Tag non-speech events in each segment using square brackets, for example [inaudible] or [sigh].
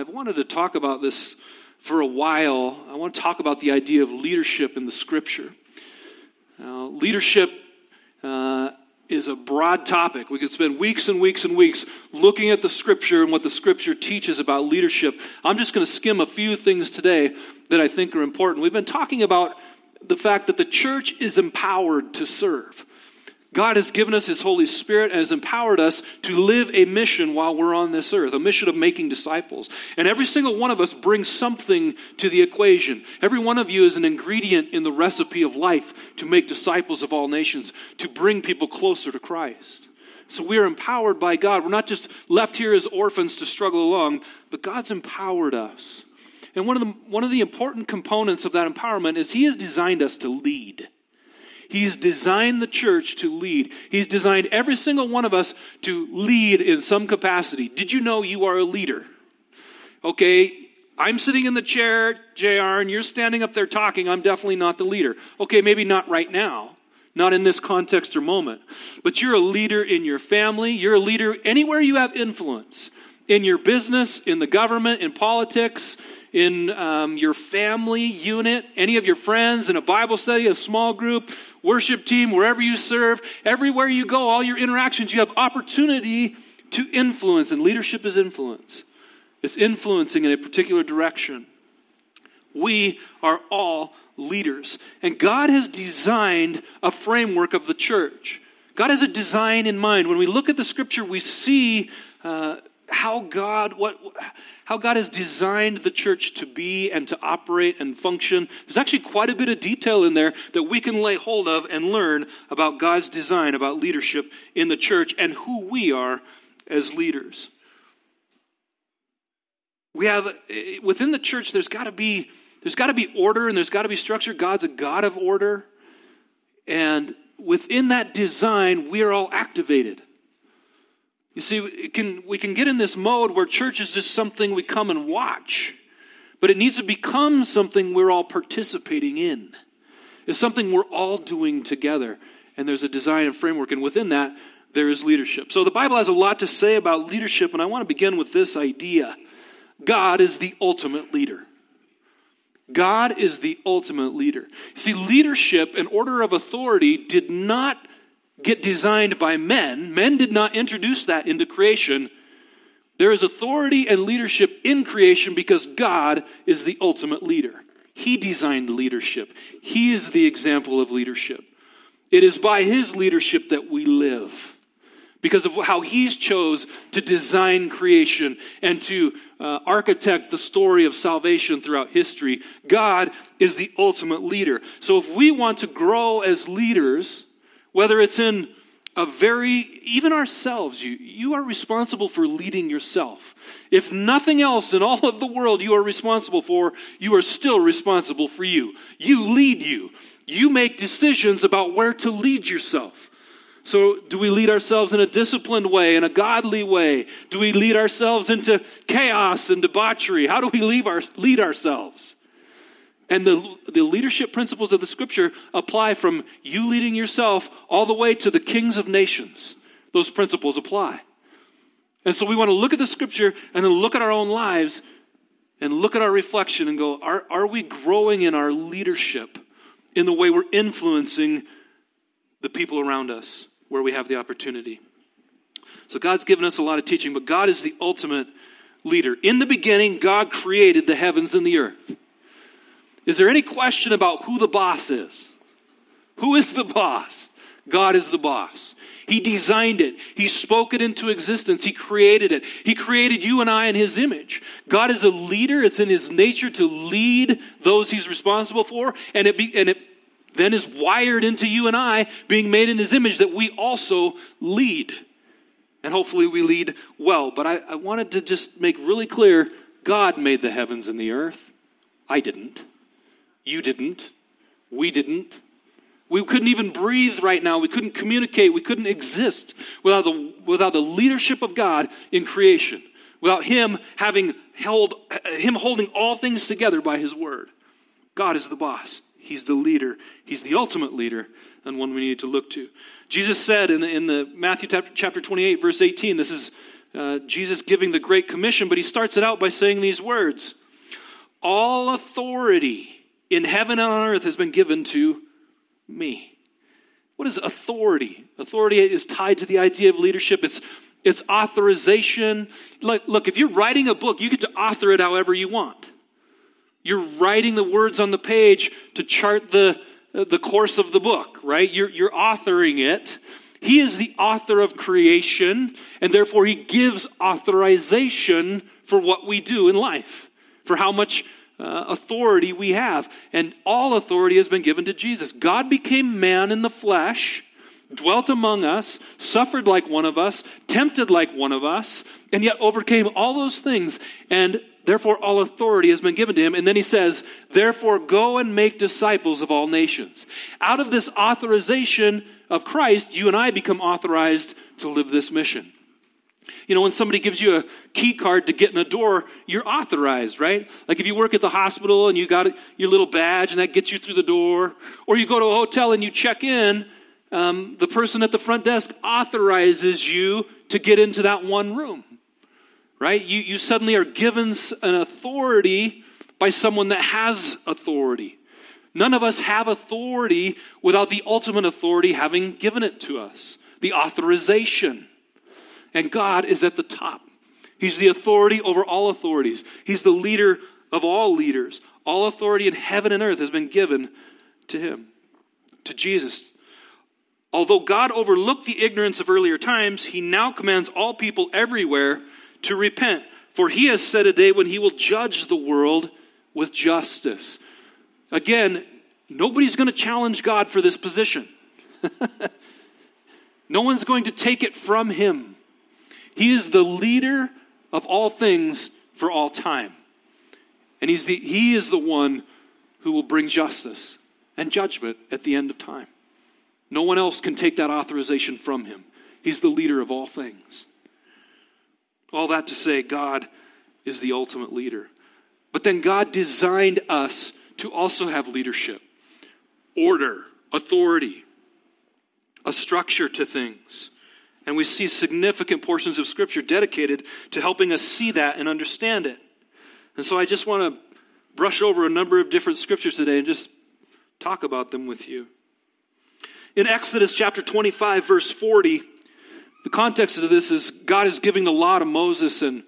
I've wanted to talk about this for a while. I want to talk about the idea of leadership in the scripture. Now, leadership uh, is a broad topic. We could spend weeks and weeks and weeks looking at the scripture and what the scripture teaches about leadership. I'm just going to skim a few things today that I think are important. We've been talking about the fact that the church is empowered to serve. God has given us His Holy Spirit and has empowered us to live a mission while we're on this earth, a mission of making disciples. And every single one of us brings something to the equation. Every one of you is an ingredient in the recipe of life to make disciples of all nations, to bring people closer to Christ. So we are empowered by God. We're not just left here as orphans to struggle along, but God's empowered us. And one of the, one of the important components of that empowerment is He has designed us to lead. He's designed the church to lead. He's designed every single one of us to lead in some capacity. Did you know you are a leader? Okay, I'm sitting in the chair, JR, and you're standing up there talking. I'm definitely not the leader. Okay, maybe not right now, not in this context or moment. But you're a leader in your family. You're a leader anywhere you have influence in your business, in the government, in politics, in um, your family unit, any of your friends, in a Bible study, a small group, worship team, wherever you serve, everywhere you go, all your interactions, you have opportunity to influence, and leadership is influence. It's influencing in a particular direction. We are all leaders, and God has designed a framework of the church. God has a design in mind. When we look at the scripture, we see uh, how God what how God has designed the church to be and to operate and function. There's actually quite a bit of detail in there that we can lay hold of and learn about God's design about leadership in the church and who we are as leaders. We have eh, within the church there's got to be there's got to be order and there's got to be structure. God's a God of order. And within that design, we are all activated. You see, can, we can get in this mode where church is just something we come and watch, but it needs to become something we're all participating in. It's something we're all doing together. And there's a design and framework, and within that, there is leadership. So the Bible has a lot to say about leadership, and I want to begin with this idea God is the ultimate leader. God is the ultimate leader. See, leadership and order of authority did not get designed by men. Men did not introduce that into creation. There is authority and leadership in creation because God is the ultimate leader. He designed leadership, He is the example of leadership. It is by His leadership that we live because of how He's chose to design creation and to uh, architect the story of salvation throughout history. God is the ultimate leader. So if we want to grow as leaders, whether it's in a very, even ourselves, you, you are responsible for leading yourself. If nothing else in all of the world you are responsible for, you are still responsible for you. You lead you. You make decisions about where to lead yourself. So, do we lead ourselves in a disciplined way, in a godly way? Do we lead ourselves into chaos and debauchery? How do we leave our, lead ourselves? And the, the leadership principles of the scripture apply from you leading yourself all the way to the kings of nations. Those principles apply. And so we want to look at the scripture and then look at our own lives and look at our reflection and go, are, are we growing in our leadership in the way we're influencing the people around us where we have the opportunity? So God's given us a lot of teaching, but God is the ultimate leader. In the beginning, God created the heavens and the earth. Is there any question about who the boss is? Who is the boss? God is the boss. He designed it. He spoke it into existence. He created it. He created you and I in His image. God is a leader. It's in His nature to lead those He's responsible for, and it, be, and it then is wired into you and I, being made in His image, that we also lead. And hopefully we lead well. But I, I wanted to just make really clear God made the heavens and the earth. I didn't. You didn't. We didn't. We couldn't even breathe right now. We couldn't communicate. We couldn't exist without the, without the leadership of God in creation, without Him having held, Him holding all things together by His word. God is the boss. He's the leader. He's the ultimate leader and one we need to look to. Jesus said in in the Matthew chapter 28, verse 18, this is uh, Jesus giving the Great Commission, but he starts it out by saying these words All authority in heaven and on earth has been given to me. What is authority? Authority is tied to the idea of leadership. It's it's authorization. Look, look, if you're writing a book, you get to author it however you want. You're writing the words on the page to chart the, the course of the book, right? You're, you're authoring it. He is the author of creation, and therefore he gives authorization for what we do in life, for how much uh, authority we have. And all authority has been given to Jesus. God became man in the flesh, dwelt among us, suffered like one of us, tempted like one of us, and yet overcame all those things. And therefore, all authority has been given to him. And then he says, Therefore, go and make disciples of all nations. Out of this authorization of Christ, you and I become authorized to live this mission. You know, when somebody gives you a key card to get in a door, you're authorized, right? Like if you work at the hospital and you got your little badge and that gets you through the door, or you go to a hotel and you check in, um, the person at the front desk authorizes you to get into that one room, right? You, you suddenly are given an authority by someone that has authority. None of us have authority without the ultimate authority having given it to us the authorization. And God is at the top. He's the authority over all authorities, He's the leader of all leaders. All authority in heaven and earth has been given to Him, to Jesus. Although God overlooked the ignorance of earlier times, He now commands all people everywhere to repent. For He has set a day when He will judge the world with justice. Again, nobody's going to challenge God for this position. [laughs] no one's going to take it from him. He is the leader of all things for all time. And he's the, he is the one who will bring justice and judgment at the end of time. No one else can take that authorization from him. He's the leader of all things. All that to say, God is the ultimate leader. But then God designed us to also have leadership, order, authority, a structure to things. And we see significant portions of Scripture dedicated to helping us see that and understand it. And so I just want to brush over a number of different scriptures today and just talk about them with you. In Exodus chapter 25, verse 40, the context of this is God is giving the law to Moses and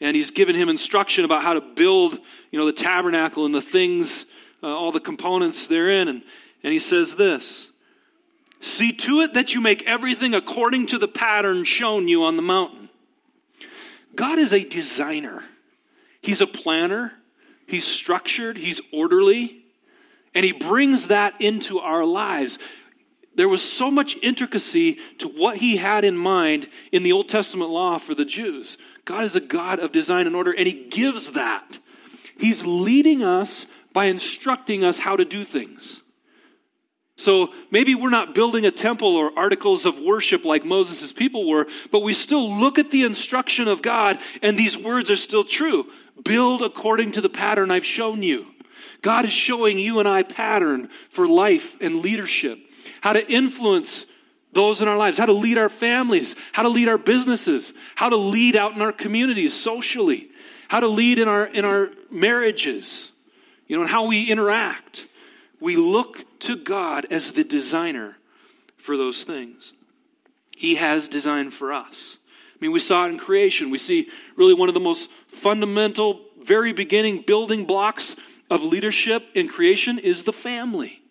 and he's given him instruction about how to build, you know, the tabernacle and the things, uh, all the components therein. And, and he says this See to it that you make everything according to the pattern shown you on the mountain. God is a designer, He's a planner, He's structured, He's orderly, and He brings that into our lives. There was so much intricacy to what He had in mind in the Old Testament law for the Jews. God is a God of design and order, and He gives that. He's leading us by instructing us how to do things. So maybe we're not building a temple or articles of worship like Moses' people were, but we still look at the instruction of God, and these words are still true. Build according to the pattern I've shown you. God is showing you and I pattern for life and leadership, how to influence those in our lives, how to lead our families, how to lead our businesses, how to lead out in our communities socially, how to lead in our, in our marriages, you know, and how we interact. We look to God as the designer for those things. He has designed for us. I mean, we saw it in creation. We see really one of the most fundamental, very beginning building blocks of leadership in creation is the family.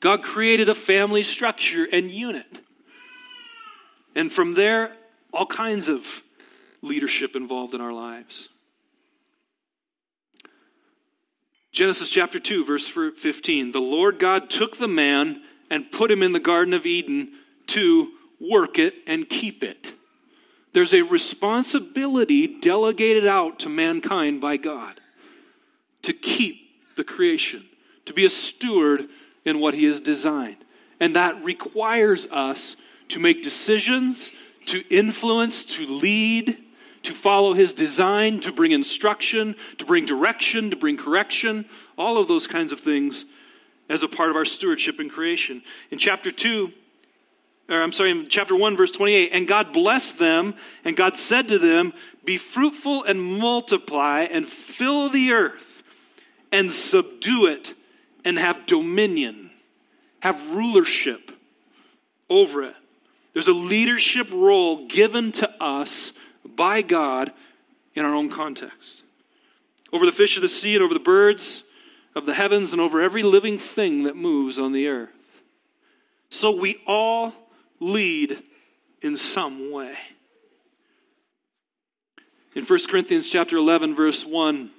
God created a family structure and unit. And from there, all kinds of leadership involved in our lives. Genesis chapter 2, verse 15. The Lord God took the man and put him in the Garden of Eden to work it and keep it. There's a responsibility delegated out to mankind by God to keep the creation, to be a steward in what He has designed. And that requires us to make decisions, to influence, to lead, to follow his design, to bring instruction, to bring direction, to bring correction, all of those kinds of things as a part of our stewardship in creation. In chapter 2, or I'm sorry, in chapter 1, verse 28, and God blessed them, and God said to them, Be fruitful and multiply, and fill the earth, and subdue it, and have dominion, have rulership over it. There's a leadership role given to us by God in our own context. Over the fish of the sea and over the birds of the heavens and over every living thing that moves on the earth. So we all lead in some way. In 1 Corinthians chapter 11 verse 1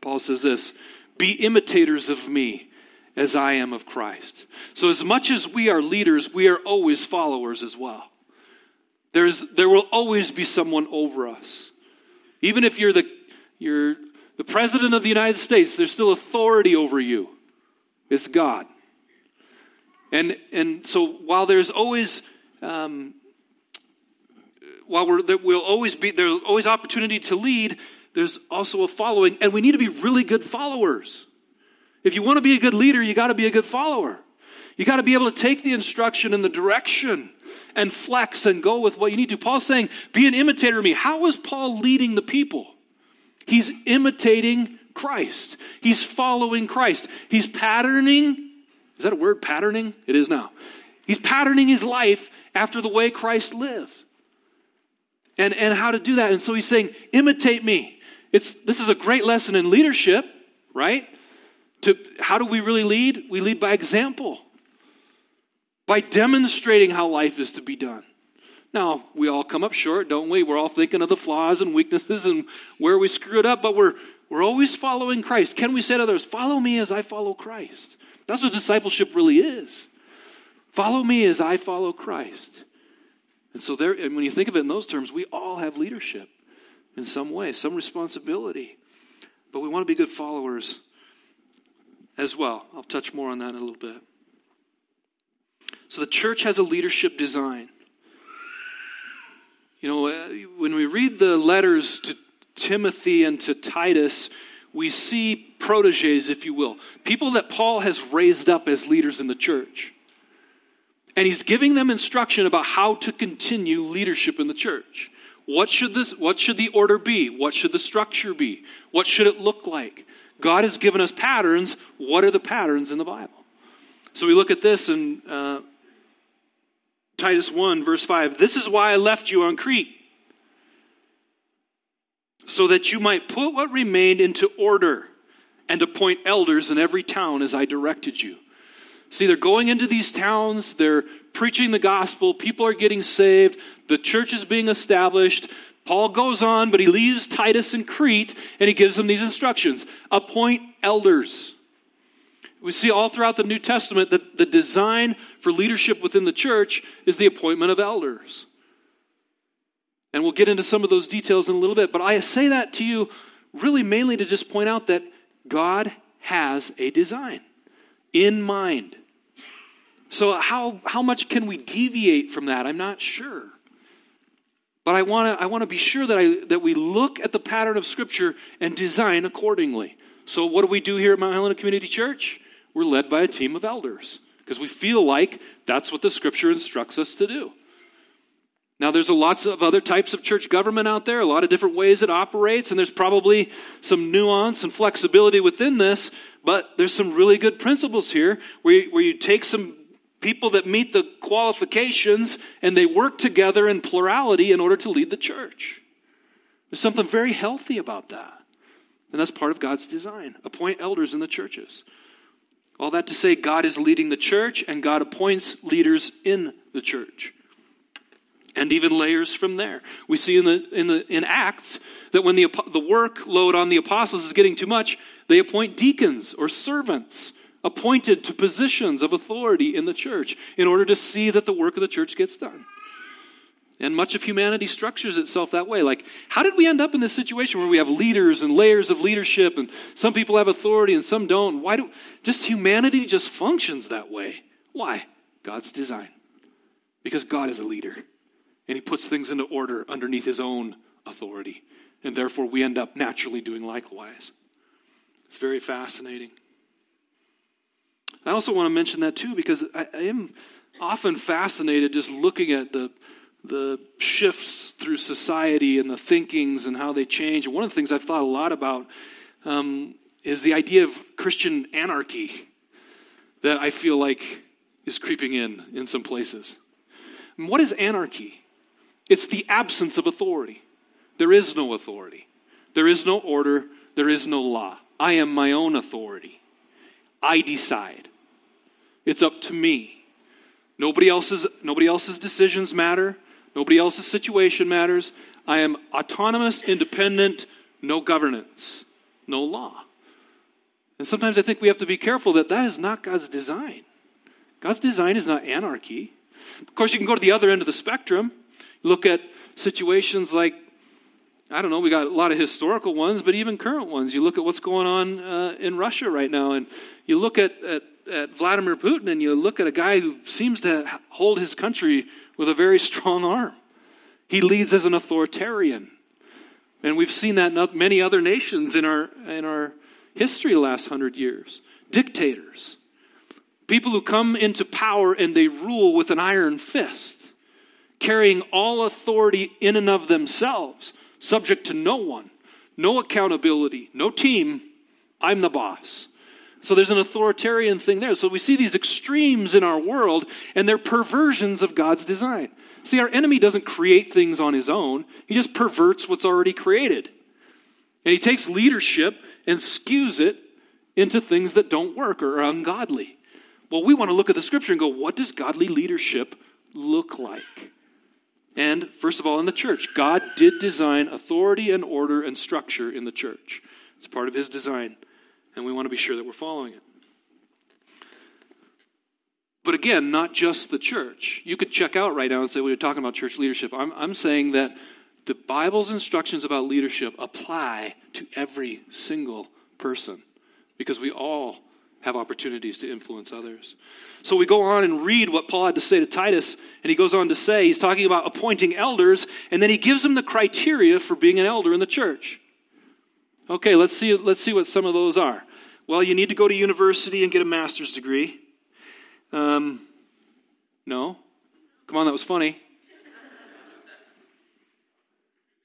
Paul says this, "Be imitators of me as I am of Christ." So as much as we are leaders, we are always followers as well. There's there will always be someone over us. Even if you're the you're the president of the United States, there's still authority over you. It's God. And, and so while there's always, um, while we're, there will always be, there's always opportunity to lead, there's also a following, and we need to be really good followers. If you want to be a good leader, you got to be a good follower. You got to be able to take the instruction and the direction and flex and go with what you need to. Paul's saying, be an imitator of me. How is Paul leading the people? He's imitating Christ. He's following Christ. He's patterning is that a word, patterning? It is now. He's patterning his life after the way Christ lived. And, and how to do that. And so he's saying, imitate me. It's, this is a great lesson in leadership, right? To, how do we really lead? We lead by example, by demonstrating how life is to be done. Now, we all come up short, don't we? We're all thinking of the flaws and weaknesses and where we screwed it up, but we're, we're always following Christ. Can we say to others, Follow me as I follow Christ? That's what discipleship really is. Follow me as I follow Christ. And so there, and when you think of it in those terms, we all have leadership in some way, some responsibility. But we want to be good followers as well. I'll touch more on that in a little bit. So the church has a leadership design. You know, uh, when we read the letters to Timothy and to Titus, we see proteges, if you will, people that Paul has raised up as leaders in the church. And he's giving them instruction about how to continue leadership in the church. What should, this, what should the order be? What should the structure be? What should it look like? God has given us patterns. What are the patterns in the Bible? So we look at this in uh, Titus 1, verse 5. This is why I left you on Crete so that you might put what remained into order and appoint elders in every town as I directed you. See, they're going into these towns, they're preaching the gospel, people are getting saved, the church is being established. Paul goes on, but he leaves Titus in Crete and he gives them these instructions appoint elders. We see all throughout the New Testament that the design for leadership within the church is the appointment of elders. And we'll get into some of those details in a little bit. But I say that to you really mainly to just point out that God has a design in mind. So, how, how much can we deviate from that? I'm not sure. But I want to I wanna be sure that, I, that we look at the pattern of Scripture and design accordingly. So, what do we do here at Mount Helena Community Church? We're led by a team of elders because we feel like that's what the Scripture instructs us to do. Now, there's a lots of other types of church government out there, a lot of different ways it operates, and there's probably some nuance and flexibility within this, but there's some really good principles here where you, where you take some people that meet the qualifications and they work together in plurality in order to lead the church. There's something very healthy about that. And that's part of God's design. Appoint elders in the churches. All that to say, God is leading the church and God appoints leaders in the church and even layers from there. We see in the in the in Acts that when the the workload on the apostles is getting too much, they appoint deacons or servants appointed to positions of authority in the church in order to see that the work of the church gets done. And much of humanity structures itself that way. Like, how did we end up in this situation where we have leaders and layers of leadership and some people have authority and some don't? Why do just humanity just functions that way? Why? God's design. Because God is a leader and he puts things into order underneath his own authority. And therefore, we end up naturally doing likewise. It's very fascinating. I also want to mention that too because I, I am often fascinated just looking at the the shifts through society and the thinkings and how they change. One of the things I've thought a lot about um, is the idea of Christian anarchy that I feel like is creeping in in some places. And what is anarchy? It's the absence of authority. There is no authority. There is no order. There is no law. I am my own authority. I decide. It's up to me. Nobody else's, nobody else's decisions matter. Nobody else's situation matters. I am autonomous, independent, no governance, no law. And sometimes I think we have to be careful that that is not God's design. God's design is not anarchy. Of course, you can go to the other end of the spectrum. Look at situations like, I don't know, we got a lot of historical ones, but even current ones. You look at what's going on uh, in Russia right now, and you look at, at, at Vladimir Putin, and you look at a guy who seems to hold his country with a very strong arm. He leads as an authoritarian. And we've seen that in many other nations in our, in our history the last hundred years. Dictators. People who come into power and they rule with an iron fist, carrying all authority in and of themselves, subject to no one, no accountability, no team. I'm the boss. So there's an authoritarian thing there. So we see these extremes in our world, and they're perversions of God's design. See, our enemy doesn't create things on his own, he just perverts what's already created. And he takes leadership and skews it into things that don't work or are ungodly. Well, we want to look at the scripture and go, what does godly leadership look like? And first of all, in the church, God did design authority and order and structure in the church. It's part of his design and we want to be sure that we're following it. But again, not just the church. You could check out right now and say, well, you're talking about church leadership. I'm, I'm saying that the Bible's instructions about leadership apply to every single person because we all have opportunities to influence others. So we go on and read what Paul had to say to Titus, and he goes on to say, he's talking about appointing elders, and then he gives them the criteria for being an elder in the church. Okay, let's see, let's see what some of those are. Well, you need to go to university and get a master's degree. Um, no. Come on, that was funny.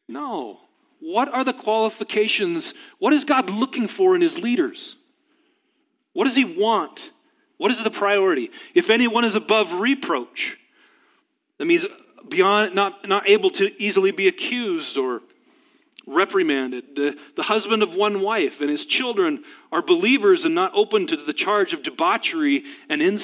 No. What are the qualifications? What is God looking for in his leaders? What does he want? What is the priority? If anyone is above reproach, that means beyond not, not able to easily be accused or reprimanded. The, the husband of one wife and his children are believers and not open to the charge of debauchery and insult